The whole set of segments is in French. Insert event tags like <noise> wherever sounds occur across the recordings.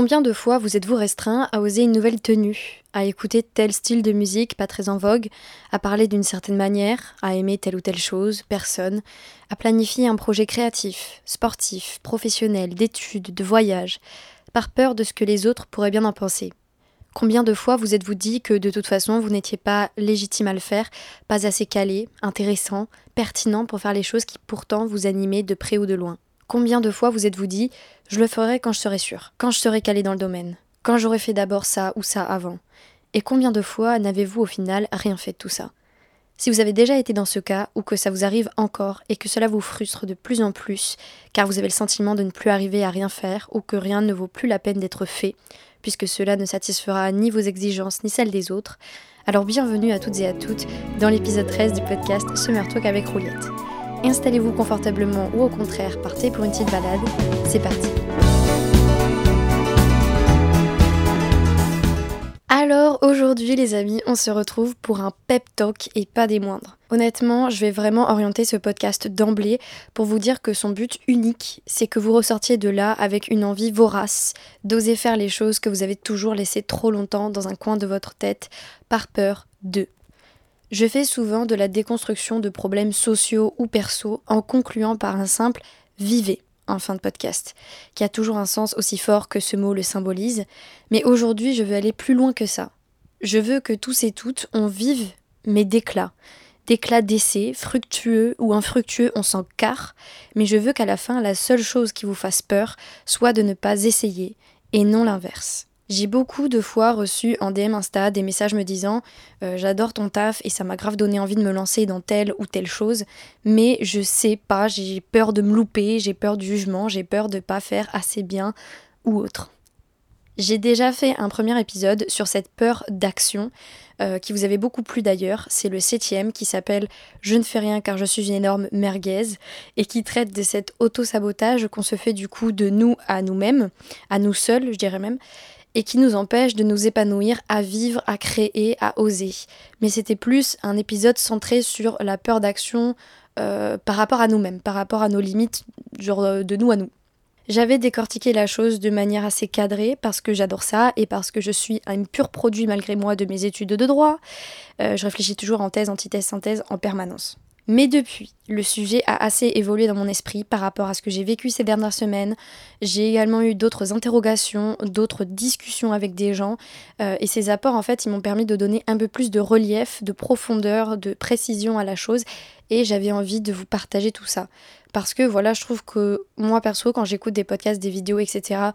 Combien de fois vous êtes-vous restreint à oser une nouvelle tenue, à écouter tel style de musique pas très en vogue, à parler d'une certaine manière, à aimer telle ou telle chose, personne, à planifier un projet créatif, sportif, professionnel, d'études, de voyage, par peur de ce que les autres pourraient bien en penser? Combien de fois vous êtes-vous dit que de toute façon vous n'étiez pas légitime à le faire, pas assez calé, intéressant, pertinent pour faire les choses qui pourtant vous animaient de près ou de loin? Combien de fois vous êtes-vous dit je le ferai quand je serai sûr, quand je serai calé dans le domaine, quand j'aurai fait d'abord ça ou ça avant Et combien de fois n'avez-vous au final rien fait de tout ça? Si vous avez déjà été dans ce cas ou que ça vous arrive encore et que cela vous frustre de plus en plus car vous avez le sentiment de ne plus arriver à rien faire ou que rien ne vaut plus la peine d'être fait, puisque cela ne satisfera ni vos exigences ni celles des autres, alors bienvenue à toutes et à toutes dans l'épisode 13 du podcast Summer Talk avec Rouliette. Installez-vous confortablement ou au contraire, partez pour une petite balade. C'est parti. Alors aujourd'hui les amis, on se retrouve pour un pep talk et pas des moindres. Honnêtement, je vais vraiment orienter ce podcast d'emblée pour vous dire que son but unique, c'est que vous ressortiez de là avec une envie vorace d'oser faire les choses que vous avez toujours laissées trop longtemps dans un coin de votre tête par peur de. Je fais souvent de la déconstruction de problèmes sociaux ou perso en concluant par un simple vivez en fin de podcast, qui a toujours un sens aussi fort que ce mot le symbolise, mais aujourd'hui je veux aller plus loin que ça. Je veux que tous et toutes on vive mes d'éclats, d'éclats d'essai, fructueux ou infructueux, on s'en carre, mais je veux qu'à la fin la seule chose qui vous fasse peur soit de ne pas essayer, et non l'inverse. J'ai beaucoup de fois reçu en DM Insta des messages me disant euh, j'adore ton taf et ça m'a grave donné envie de me lancer dans telle ou telle chose, mais je sais pas, j'ai peur de me louper, j'ai peur du jugement, j'ai peur de pas faire assez bien ou autre. J'ai déjà fait un premier épisode sur cette peur d'action euh, qui vous avait beaucoup plu d'ailleurs. C'est le septième qui s'appelle Je ne fais rien car je suis une énorme merguez et qui traite de cet auto-sabotage qu'on se fait du coup de nous à nous-mêmes, à nous seuls, je dirais même et qui nous empêche de nous épanouir, à vivre, à créer, à oser. Mais c'était plus un épisode centré sur la peur d'action euh, par rapport à nous-mêmes, par rapport à nos limites, genre euh, de nous à nous. J'avais décortiqué la chose de manière assez cadrée parce que j'adore ça et parce que je suis un pur produit malgré moi de mes études de droit. Euh, je réfléchis toujours en thèse, antithèse, synthèse en permanence. Mais depuis, le sujet a assez évolué dans mon esprit par rapport à ce que j'ai vécu ces dernières semaines. J'ai également eu d'autres interrogations, d'autres discussions avec des gens. Euh, et ces apports, en fait, ils m'ont permis de donner un peu plus de relief, de profondeur, de précision à la chose. Et j'avais envie de vous partager tout ça. Parce que voilà, je trouve que moi perso, quand j'écoute des podcasts, des vidéos, etc.,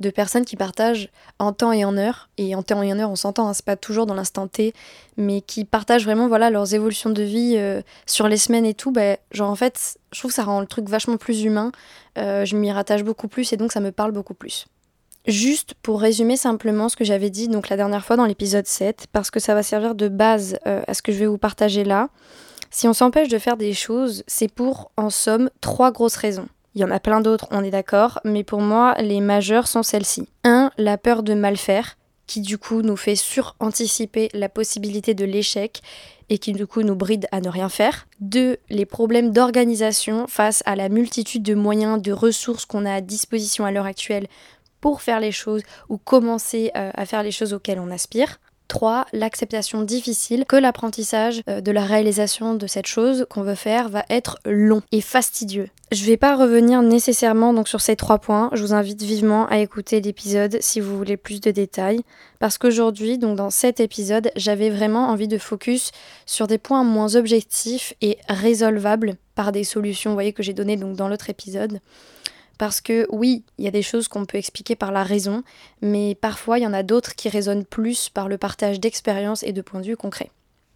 de personnes qui partagent en temps et en heure, et en temps et en heure on s'entend, hein, c'est pas toujours dans l'instant T, mais qui partagent vraiment voilà leurs évolutions de vie euh, sur les semaines et tout, ben, genre en fait, je trouve que ça rend le truc vachement plus humain, euh, je m'y rattache beaucoup plus et donc ça me parle beaucoup plus. Juste pour résumer simplement ce que j'avais dit donc la dernière fois dans l'épisode 7, parce que ça va servir de base euh, à ce que je vais vous partager là. Si on s'empêche de faire des choses, c'est pour, en somme, trois grosses raisons. Il y en a plein d'autres, on est d'accord, mais pour moi, les majeures sont celles-ci. 1. La peur de mal faire, qui du coup nous fait suranticiper la possibilité de l'échec et qui du coup nous bride à ne rien faire. 2. Les problèmes d'organisation face à la multitude de moyens, de ressources qu'on a à disposition à l'heure actuelle pour faire les choses ou commencer euh, à faire les choses auxquelles on aspire. 3. L'acceptation difficile que l'apprentissage euh, de la réalisation de cette chose qu'on veut faire va être long et fastidieux. Je vais pas revenir nécessairement donc sur ces trois points. Je vous invite vivement à écouter l'épisode si vous voulez plus de détails. Parce qu'aujourd'hui, donc dans cet épisode, j'avais vraiment envie de focus sur des points moins objectifs et résolvables par des solutions, voyez, que j'ai données donc dans l'autre épisode. Parce que oui, il y a des choses qu'on peut expliquer par la raison, mais parfois il y en a d'autres qui résonnent plus par le partage d'expériences et de points de vue concrets.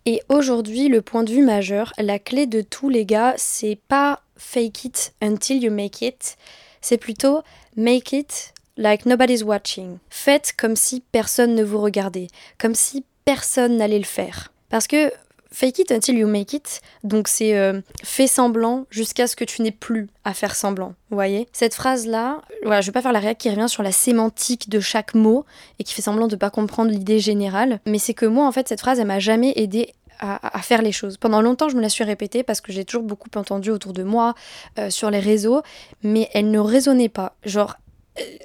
Et aujourd'hui, le point de vue majeur, la clé de tous les gars, c'est pas fake it until you make it, c'est plutôt make it like nobody's watching. Faites comme si personne ne vous regardait, comme si personne n'allait le faire. Parce que Fake it until you make it. Donc c'est euh, fais semblant jusqu'à ce que tu n'aies plus à faire semblant. Vous voyez? Cette phrase-là, voilà, je vais pas faire la réaction qui revient sur la sémantique de chaque mot et qui fait semblant de pas comprendre l'idée générale. Mais c'est que moi, en fait, cette phrase, elle m'a jamais aidé à, faire les choses. Pendant longtemps, je me la suis répétée parce que j'ai toujours beaucoup entendu autour de moi, euh, sur les réseaux, mais elle ne résonnait pas. Genre,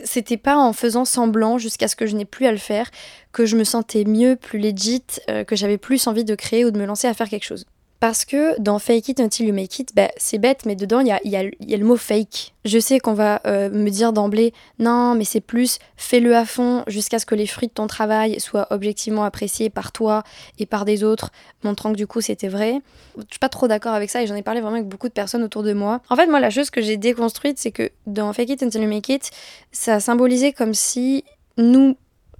c'était pas en faisant semblant jusqu'à ce que je n'ai plus à le faire que je me sentais mieux, plus legit, euh, que j'avais plus envie de créer ou de me lancer à faire quelque chose. Parce que dans Fake It Until You Make It, bah, c'est bête, mais dedans, il y a, le mot fake. Je sais qu'on va euh, me dire d'emblée, non, mais c'est plus fais-le à fond jusqu'à ce que les fruits de ton travail soient objectivement appréciés par toi et par des autres, montrant que du coup c'était vrai. Je suis pas trop d'accord avec ça et j'en ai parlé vraiment avec beaucoup de personnes autour de moi. En fait, moi, la chose que j'ai déconstruite, c'est que dans Fake It Until You Make It, ça symbolisait comme si nous,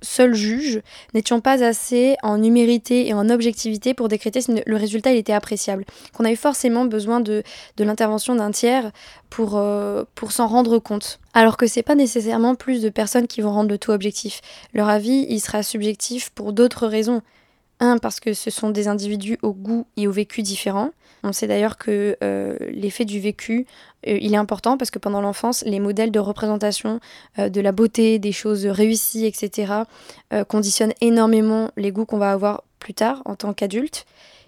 seuls juges, n'étions pas assez en numérité et en objectivité pour décréter si le résultat il était appréciable. Qu'on avait forcément besoin de, de l'intervention d'un tiers pour, euh, pour s'en rendre compte. Alors que c'est pas nécessairement plus de personnes qui vont rendre le tout objectif. Leur avis, il sera subjectif pour d'autres raisons. Un, parce que ce sont des individus au goût et au vécu différents. On sait d'ailleurs que euh, l'effet du vécu, euh, il est important parce que pendant l'enfance, les modèles de représentation euh, de la beauté, des choses réussies, etc., conditionnent énormément les goûts qu'on va avoir plus tard en tant qu'adulte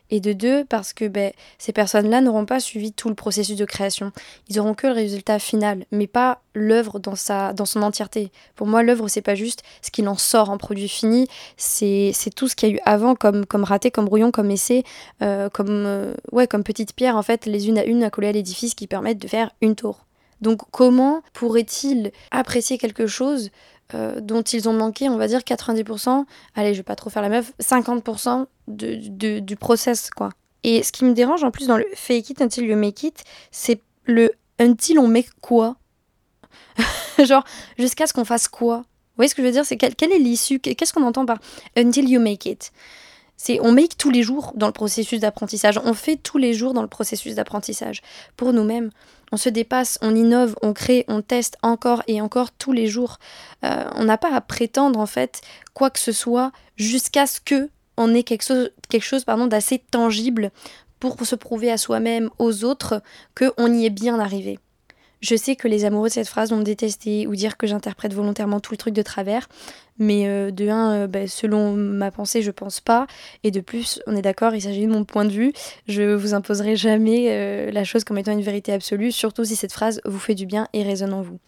et de deux parce que ben, ces personnes-là n'auront pas suivi tout le processus de création. Ils auront que le résultat final, mais pas l'œuvre dans, sa, dans son entièreté. Pour moi, l'œuvre, c'est pas juste ce qu'il en sort en produit fini, c'est tout ce qu'il y a eu avant comme, comme raté, comme brouillon, comme essai, euh, comme, euh, ouais, comme petite pierre, en fait, les unes à une à coller à l'édifice qui permettent de faire une tour. Donc comment pourrait-il apprécier quelque chose euh, dont ils ont manqué, on va dire 90%, allez, je vais pas trop faire la meuf, 50% de, du process, quoi. Et ce qui me dérange en plus dans le fake it until you make it, c'est le until on make quoi? <laughs> Genre, jusqu'à ce qu'on fasse quoi? Vous voyez ce que je veux dire? C'est quelle, quelle est l'issue? Qu'est-ce qu'on entend par until you make it? On make tous les jours dans le processus d'apprentissage. On fait tous les jours dans le processus d'apprentissage pour nous-mêmes. On se dépasse, on innove, on crée, on teste encore et encore tous les jours. Euh, on n'a pas à prétendre en fait quoi que ce soit jusqu'à ce que on ait quelque chose, quelque chose d'assez tangible pour se prouver à soi-même, aux autres, qu'on y est bien arrivé. Je sais que les amoureux de cette phrase vont me détester ou dire que j'interprète volontairement tout le truc de travers, mais euh, de un, euh, bah, selon ma pensée, je pense pas, et de plus, on est d'accord, il s'agit de mon point de vue. Je vous imposerai jamais euh, la chose comme étant une vérité absolue, surtout si cette phrase vous fait du bien et résonne en vous.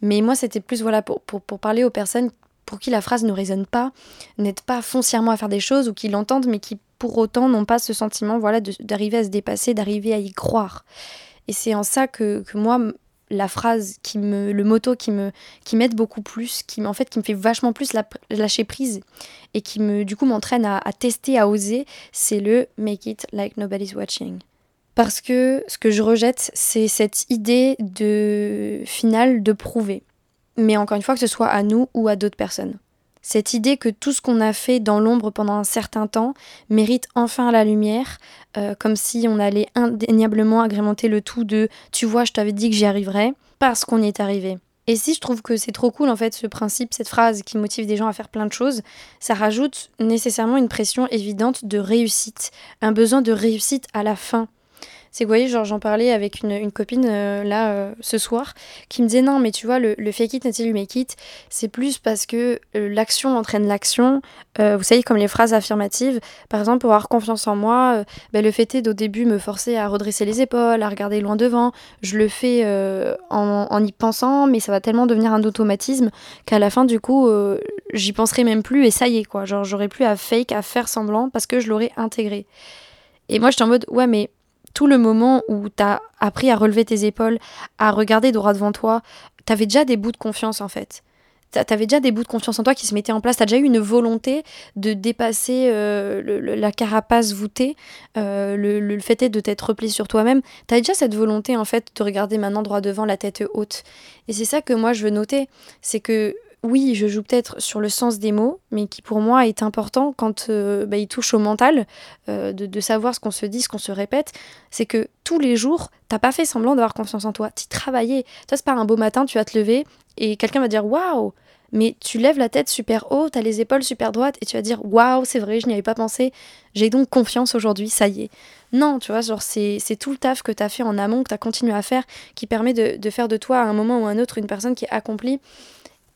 Mais moi, c'était plus voilà pour, pour, parler aux personnes pour qui la phrase ne résonne pas, n'aident pas foncièrement à faire des choses ou qui l'entendent mais qui pour autant n'ont pas ce sentiment voilà d'arriver à se dépasser, d'arriver à y croire. Et c'est en ça que, que moi, la phrase qui me le motto qui me qui m'aide beaucoup plus qui en fait qui me fait vachement plus lâcher prise et qui me du coup m'entraîne à, tester à oser c'est le make it like nobody's watching parce que ce que je rejette c'est cette idée de finale de prouver. Mais encore une fois que ce soit à nous ou à d'autres personnes cette idée que tout ce qu'on a fait dans l'ombre pendant un certain temps mérite enfin la lumière, euh, comme si on allait indéniablement agrémenter le tout de tu vois, je t'avais dit que j'y arriverais, parce qu'on y est arrivé. Et si je trouve que c'est trop cool en fait ce principe, cette phrase qui motive des gens à faire plein de choses, ça rajoute nécessairement une pression évidente de réussite, un besoin de réussite à la fin. C'est que, vous voyez, genre, j'en parlais avec une, copine euh, là euh, ce soir qui me disait non, mais tu vois, le, le fake it until you make it, c'est plus parce que euh, l'action entraîne l'action. vous savez, comme les phrases affirmatives, par exemple, pour avoir confiance en moi, ben, le fait est d'au début me forcer à redresser les épaules, à regarder loin devant. Je le fais en, en, y pensant, mais ça va tellement devenir un automatisme qu'à la fin, du coup, j'y penserai même plus et ça y est, quoi. Genre, j'aurais plus à fake, à faire semblant parce que je l'aurais intégré. Et moi, j'étais en mode, ouais, mais tout le moment où tu as appris à relever tes épaules, à regarder droit devant toi, tu avais déjà des bouts de confiance en fait. Tu avais déjà des bouts de confiance en toi qui se mettaient en place. Tu as déjà eu une volonté de dépasser euh, la carapace voûtée. Euh, le, fait est de t'être replié sur toi-même. Tu as déjà cette volonté en fait de regarder maintenant droit devant la tête haute. Et c'est ça que moi je veux noter. C'est que oui, je joue peut-être sur le sens des mots, mais qui pour moi est important quand euh, bah, il touche au mental, euh, de, savoir ce qu'on se dit, ce qu'on se répète, c'est que tous les jours, t'as pas fait semblant d'avoir confiance en toi, t'y travaillais. Ça, c'est pas un beau matin, tu vas te lever et quelqu'un va dire waouh, mais tu lèves la tête super haut, t'as les épaules super droites et tu vas dire waouh, c'est vrai, je n'y avais pas pensé, j'ai donc confiance aujourd'hui, ça y est. Non, tu vois, genre c'est tout le taf que t'as fait en amont, que t'as continué à faire, qui permet de, de faire de toi à un moment ou à un autre une personne qui est accomplie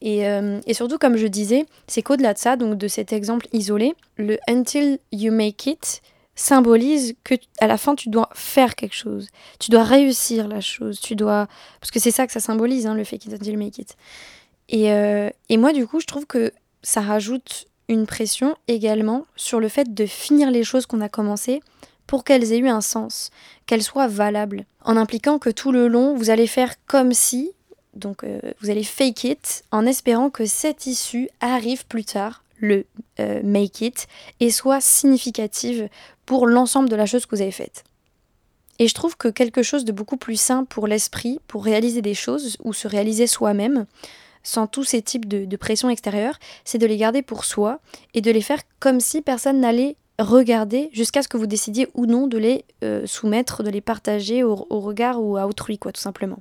euh, et, surtout, comme je disais, c'est qu'au-delà de ça, donc de cet exemple isolé, le until you make it symbolise que à la fin tu dois faire quelque chose, tu dois réussir la chose, tu dois parce que c'est ça que ça symbolise hein, le fake it until you make it. Et, euh, et moi, du coup, je trouve que ça rajoute une pression également sur le fait de finir les choses qu'on a commencées pour qu'elles aient eu un sens, qu'elles soient valables, en impliquant que tout le long, vous allez faire comme si, donc euh, vous allez fake it, en espérant que cette issue arrive plus tard, le euh, make it, et soit significative pour l'ensemble de la chose que vous avez faite. Et je trouve que quelque chose de beaucoup plus sain pour l'esprit, pour réaliser des choses ou se réaliser soi-même, sans tous ces types de, de pression extérieure, c'est de les garder pour soi et de les faire comme si personne n'allait regarder jusqu'à ce que vous décidiez ou non de les euh, soumettre, de les partager au, regard ou à autrui, quoi, tout simplement.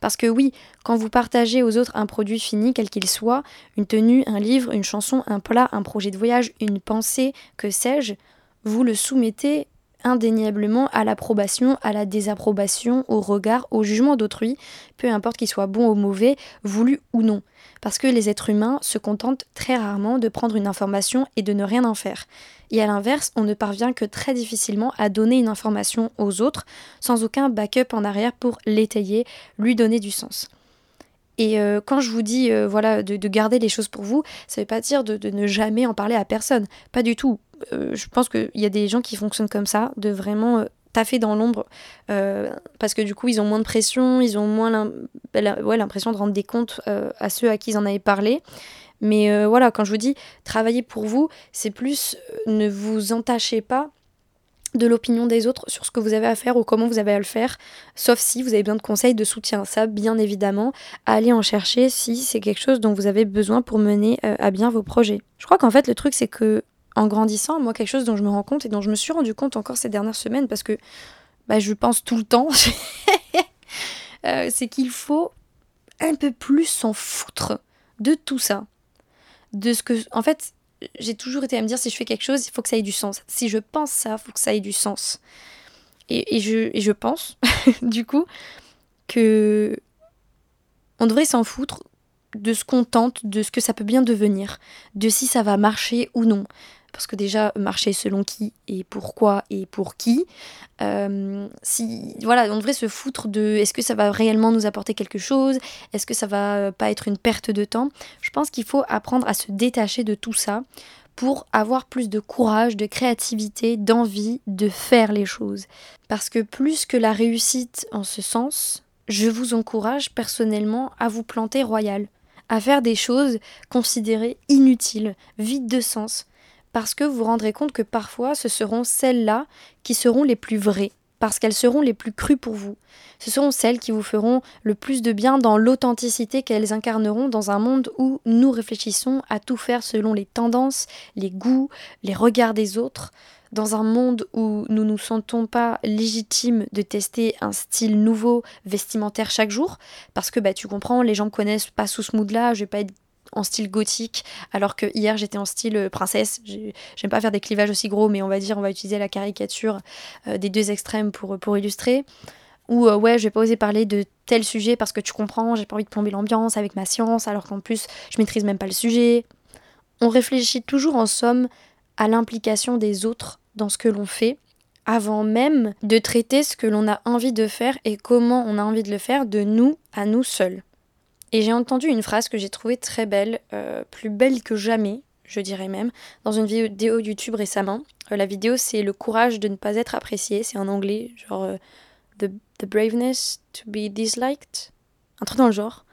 Parce que oui, quand vous partagez aux autres un produit fini, quel qu'il soit, une tenue, un livre, une chanson, un plat, un projet de voyage, une pensée, que sais-je, vous le soumettez indéniablement à l'approbation, à la désapprobation, au regard, au jugement d'autrui, peu importe qu'il soit bon ou mauvais, voulu ou non. Parce que les êtres humains se contentent très rarement de prendre une information et de ne rien en faire. Et à l'inverse, on ne parvient que très difficilement à donner une information aux autres sans aucun backup en arrière pour l'étayer, lui donner du sens. Et euh, quand je vous dis euh, voilà de, garder les choses pour vous, ça ne veut pas dire de, ne jamais en parler à personne. Pas du tout. Euh, je pense qu'il y a des gens qui fonctionnent comme ça, de vraiment taffer dans l'ombre, parce que du coup ils ont moins de pression, ils ont moins l'impression de rendre des comptes à ceux à qui ils en avaient parlé. Mais voilà, quand je vous dis travailler pour vous, c'est plus ne vous entachez pas de l'opinion des autres sur ce que vous avez à faire ou comment vous avez à le faire, sauf si vous avez besoin de conseils, de soutien. Ça, bien évidemment, allez en chercher si c'est quelque chose dont vous avez besoin pour mener euh, à bien vos projets. Je crois qu'en fait, le truc, c'est que en grandissant, moi, quelque chose dont je me rends compte et dont je me suis rendu compte encore ces dernières semaines, parce que bah, je pense tout le temps, <laughs> euh, c'est qu'il faut un peu plus s'en foutre de tout ça. De ce que. En fait, j'ai toujours été à me dire si je fais quelque chose, il faut que ça ait du sens. Si je pense ça, il faut que ça ait du sens. Et, je, pense, <laughs> du coup, que on devrait s'en foutre de ce qu'on tente, de ce que ça peut bien devenir, de si ça va marcher ou non parce que déjà marcher selon qui et pourquoi et pour qui. Euh, si voilà, on devrait se foutre de est-ce que ça va réellement nous apporter quelque chose, est-ce que ça va euh, pas être une perte de temps? Je pense qu'il faut apprendre à se détacher de tout ça pour avoir plus de courage, de créativité, d'envie de faire les choses. Parce que plus que la réussite en ce sens, je vous encourage personnellement à vous planter royal, à faire des choses considérées inutiles, vides de sens, parce que vous vous rendrez compte que parfois ce seront celles-là qui seront les plus vraies, parce qu'elles seront les plus crues pour vous. Ce seront celles qui vous feront le plus de bien dans l'authenticité qu'elles incarneront dans un monde où nous réfléchissons à tout faire selon les tendances, les goûts, les regards des autres, dans un monde où nous ne nous sentons pas légitimes de tester un style nouveau vestimentaire chaque jour, parce que bah, tu comprends, les gens me connaissent pas sous ce mood-là, je vais pas être en style gothique, alors que hier j'étais en style euh, princesse. J'aime pas faire des clivages aussi gros, mais on va dire, on va utiliser la caricature euh, des deux extrêmes pour, pour illustrer. Ou euh, ouais, je vais pas oser parler de tel sujet parce que tu comprends, j'ai pas envie de plomber l'ambiance avec ma science, alors qu'en plus je maîtrise même pas le sujet. On réfléchit toujours en somme à l'implication des autres dans ce que l'on fait, avant même de traiter ce que l'on a envie de faire et comment on a envie de le faire de nous à nous seuls. Et j'ai entendu une phrase que j'ai trouvée très belle, euh, plus belle que jamais, je dirais même, dans une vidéo YouTube récemment. Euh, la vidéo, c'est le courage de ne pas être apprécié, c'est en anglais, genre euh, the, the braveness to be disliked, un truc dans le genre.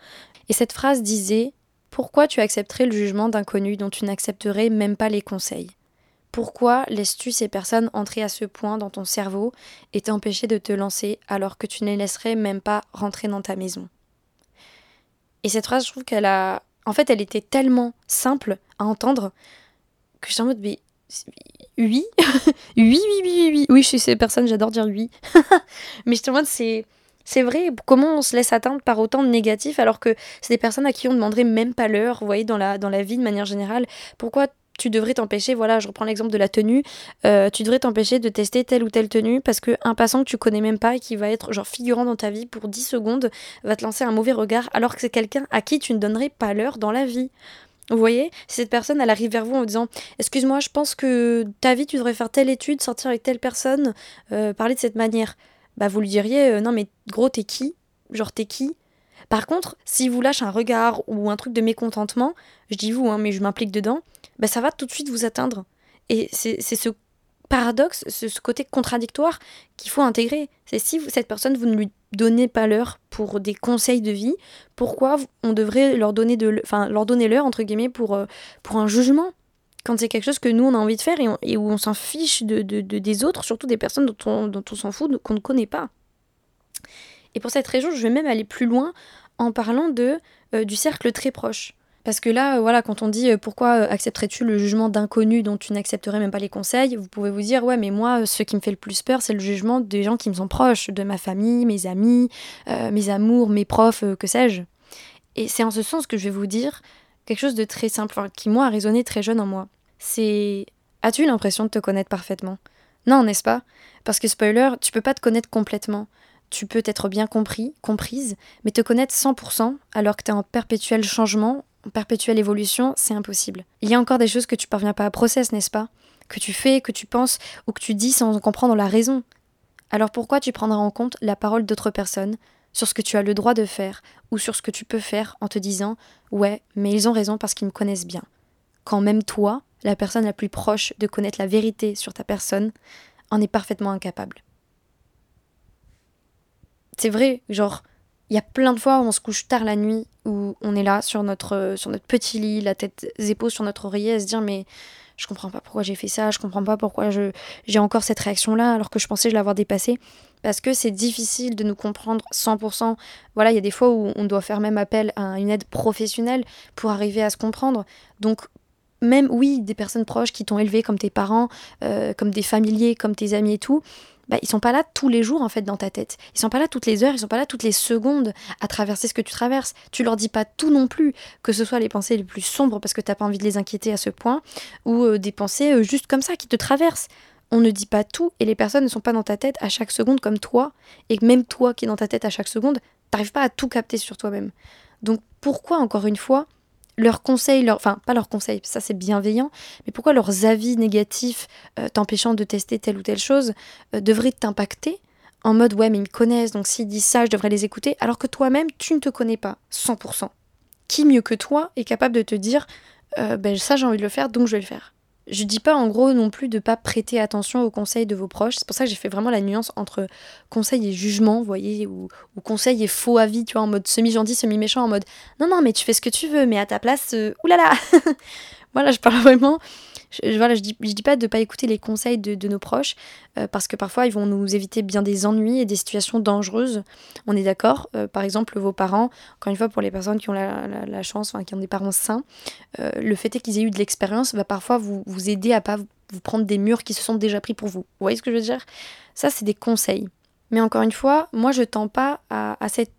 Et cette phrase disait Pourquoi tu accepterais le jugement d'inconnus dont tu n'accepterais même pas les conseils? Pourquoi laisses-tu ces personnes entrer à ce point dans ton cerveau et t'empêcher de te lancer alors que tu ne les laisserais même pas rentrer dans ta maison? Et cette phrase, je trouve qu'elle a. En fait, elle était tellement simple à entendre que j'étais en mode, mais. Oui <laughs> Oui, oui, oui, oui, oui. Je suis ces personnes, j'adore dire oui. <laughs> mais j'étais en mode, c'est. C'est vrai, comment on se laisse atteindre par autant de négatifs alors que c'est des personnes à qui on demanderait même pas l'heure, vous voyez, dans la, dans la vie de manière générale? Pourquoi tu devrais t'empêcher, voilà, je reprends l'exemple de la tenue, euh, tu devrais t'empêcher de tester telle ou telle tenue parce qu'un passant que tu connais même pas et qui va être genre figurant dans ta vie pour 10 secondes va te lancer un mauvais regard alors que c'est quelqu'un à qui tu ne donnerais pas l'heure dans la vie. Vous voyez, si cette personne elle arrive vers vous en disant Excuse-moi, je pense que ta vie tu devrais faire telle étude, sortir avec telle personne, euh, parler de cette manière, bah vous lui diriez euh, Non mais gros, t'es qui? Genre t'es qui? Par contre, si vous lâchez un regard ou un truc de mécontentement, je dis vous, hein, mais je m'implique dedans, bah ça va tout de suite vous atteindre. Et c'est ce paradoxe, ce, côté contradictoire qu'il faut intégrer. C'est si cette personne, vous ne lui donnez pas l'heure pour des conseils de vie, pourquoi on devrait leur donner de, enfin, leur donner l'heure entre guillemets pour, euh, pour un jugement? Quand c'est quelque chose que nous on a envie de faire et, où on s'en fiche de, de, des autres, surtout des personnes dont on, dont on s'en fout, qu'on ne connaît pas. Et pour cette raison, je vais même aller plus loin en parlant de, euh, du cercle très proche. Parce que là, voilà, quand on dit euh, pourquoi euh, accepterais-tu le jugement d'inconnus dont tu n'accepterais même pas les conseils, vous pouvez vous dire ouais, mais moi, ce qui me fait le plus peur, c'est le jugement des gens qui me sont proches, de ma famille, mes amis, mes amours, mes profs, que sais-je. Et c'est en ce sens que je vais vous dire quelque chose de très simple, qui moi a résonné très jeune en moi. C'est as-tu l'impression de te connaître parfaitement? Non, n'est-ce pas? Parce que spoiler, tu peux pas te connaître complètement tu peux être bien compris, comprise, mais te connaître 100% alors que tu es en perpétuel changement, en perpétuelle évolution, c'est impossible. Il y a encore des choses que tu parviens pas à process, n'est-ce pas? Que tu fais, que tu penses ou que tu dis sans en comprendre la raison. Alors pourquoi tu prendras en compte la parole d'autres personnes sur ce que tu as le droit de faire ou sur ce que tu peux faire en te disant ouais, mais ils ont raison parce qu'ils me connaissent bien. Quand même toi, la personne la plus proche de connaître la vérité sur ta personne, en est parfaitement incapable c'est vrai, genre, il y a plein de fois où on se couche tard la nuit, où on est là sur notre, sur notre petit lit, la tête épaules sur notre oreiller, à se dire mais je comprends pas pourquoi j'ai fait ça, je comprends pas pourquoi j'ai encore cette réaction-là alors que je pensais je l'avoir dépassée. Parce que c'est difficile de nous comprendre 100%. Voilà, il y a des fois où on doit faire même appel à une aide professionnelle pour arriver à se comprendre. Donc, même oui, des personnes proches qui t'ont élevé comme tes parents, euh, comme des familiers, comme tes amis et tout, bah, ils sont pas là tous les jours en fait dans ta tête. Ils sont pas là toutes les heures, ils sont pas là toutes les secondes à traverser ce que tu traverses. Tu leur dis pas tout non plus, que ce soit les pensées les plus sombres parce que t'as pas envie de les inquiéter à ce point, ou euh, des pensées euh, juste comme ça qui te traversent. On ne dit pas tout et les personnes ne sont pas dans ta tête à chaque seconde comme toi, et même toi qui es dans ta tête à chaque seconde, t'arrives pas à tout capter sur toi-même. Donc pourquoi encore une fois leurs conseils, leur, enfin pas leurs conseils, ça c'est bienveillant, mais pourquoi leurs avis négatifs euh, t'empêchant de tester telle ou telle chose euh, devraient t'impacter en mode ouais mais ils me connaissent donc s'ils disent ça je devrais les écouter alors que toi-même tu ne te connais pas 100%. Qui mieux que toi est capable de te dire euh, ben ça j'ai envie de le faire donc je vais le faire. Je dis pas en gros non plus de pas prêter attention aux conseils de vos proches. C'est pour ça que j'ai fait vraiment la nuance entre conseil et jugement, vous voyez, ou, conseil et faux avis, tu vois, en mode semi-gentil, semi-méchant, en mode non, non, mais tu fais ce que tu veux, mais à ta place, euh, oulala <laughs> Voilà, je parle vraiment je, voilà, je dis, je dis pas de pas écouter les conseils de, nos proches, euh, parce que parfois ils vont nous éviter bien des ennuis et des situations dangereuses. On est d'accord. Euh, par exemple, vos parents, encore une fois, pour les personnes qui ont la, chance, enfin, qui ont des parents sains, euh, le fait est qu'ils aient eu de l'expérience va parfois vous, vous aider à pas vous, prendre des murs qui se sont déjà pris pour vous. Vous voyez ce que je veux dire? Ça, c'est des conseils. Mais encore une fois, moi, je tends pas à, à cet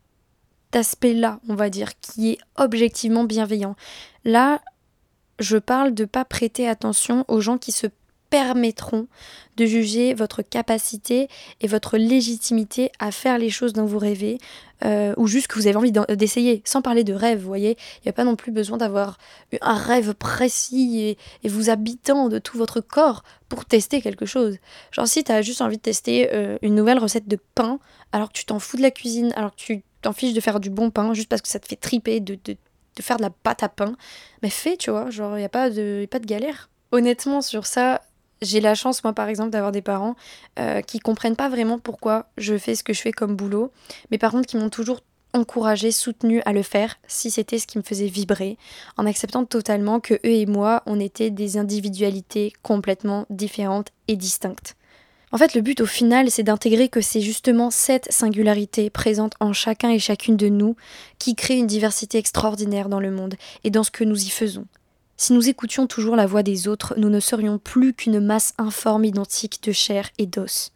aspect-là, on va dire, qui est objectivement bienveillant. Là, je parle de pas prêter attention aux gens qui se permettront de juger votre capacité et votre légitimité à faire les choses dont vous rêvez euh, ou juste que vous avez envie d'essayer, sans parler de rêve, vous voyez. Il n'y a pas non plus besoin d'avoir un rêve précis et, vous habitant de tout votre corps pour tester quelque chose. Genre si tu as juste envie de tester euh, une nouvelle recette de pain alors que tu t'en fous de la cuisine, alors que tu t'en fiches de faire du bon pain juste parce que ça te fait triper de, de de faire de la pâte à pain, mais fais, tu vois, genre, il n'y a, pas de, a pas de galère. Honnêtement, sur ça, j'ai la chance, moi, par exemple, d'avoir des parents euh, qui comprennent pas vraiment pourquoi je fais ce que je fais comme boulot, mais par contre qui m'ont toujours encouragé, soutenu à le faire si c'était ce qui me faisait vibrer, en acceptant totalement que eux et moi, on était des individualités complètement différentes et distinctes. En fait, le but au final, c'est d'intégrer que c'est justement cette singularité présente en chacun et chacune de nous qui crée une diversité extraordinaire dans le monde et dans ce que nous y faisons. Si nous écoutions toujours la voix des autres, nous ne serions plus qu'une masse informe identique de chair et d'os.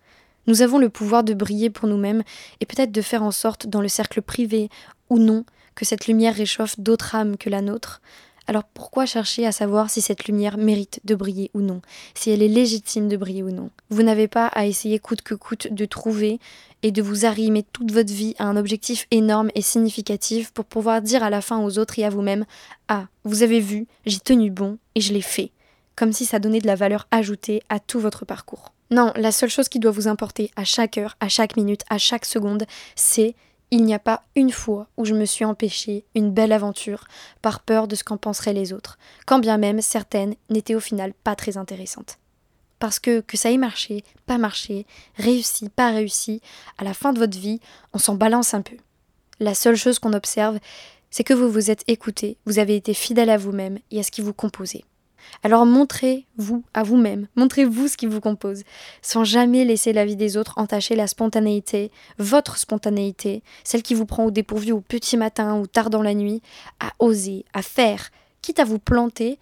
Nous avons le pouvoir de briller pour nous-mêmes et peut-être de faire en sorte, dans le cercle privé ou non, que cette lumière réchauffe d'autres âmes que la nôtre, alors pourquoi chercher à savoir si cette lumière mérite de briller ou non, si elle est légitime de briller ou non? Vous n'avez pas à essayer coûte que coûte de trouver et de vous arrimer toute votre vie à un objectif énorme et significatif pour pouvoir dire à la fin aux autres et à vous-même Ah, vous avez vu, j'ai tenu bon et je l'ai fait. Comme si ça donnait de la valeur ajoutée à tout votre parcours. Non, la seule chose qui doit vous importer à chaque heure, à chaque minute, à chaque seconde, c'est Il n'y a pas une fois où je me suis empêchée une belle aventure par peur de ce qu'en penseraient les autres, quand bien même certaines n'étaient au final pas très intéressantes. Parce que que ça ait marché, pas marché, réussi, pas réussi, à la fin de votre vie, on s'en balance un peu. La seule chose qu'on observe, c'est que vous vous êtes écouté, vous avez été fidèle à vous-même et à ce qui vous composait. Alors montrez-vous à vous-même, montrez-vous ce qui vous compose, sans jamais laisser la vie des autres entacher la spontanéité, votre spontanéité, celle qui vous prend au dépourvu au petit matin ou tard dans la nuit, à oser, à faire, quitte à vous planter,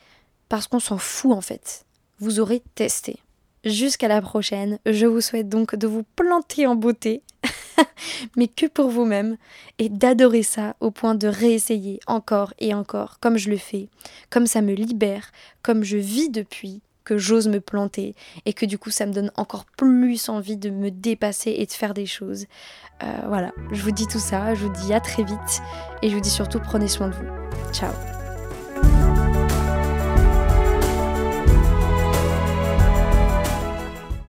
parce qu'on s'en fout en fait. Vous aurez testé. Jusqu'à la prochaine, je vous souhaite donc de vous planter en beauté, <laughs> <laughs> mais que pour vous-même, et d'adorer ça au point de réessayer encore et encore, comme je le fais, comme ça me libère, comme je vis depuis que j'ose me planter, et que du coup ça me donne encore plus envie de me dépasser et de faire des choses. Euh, voilà, je vous dis tout ça, je vous dis à très vite, et je vous dis surtout prenez soin de vous. Ciao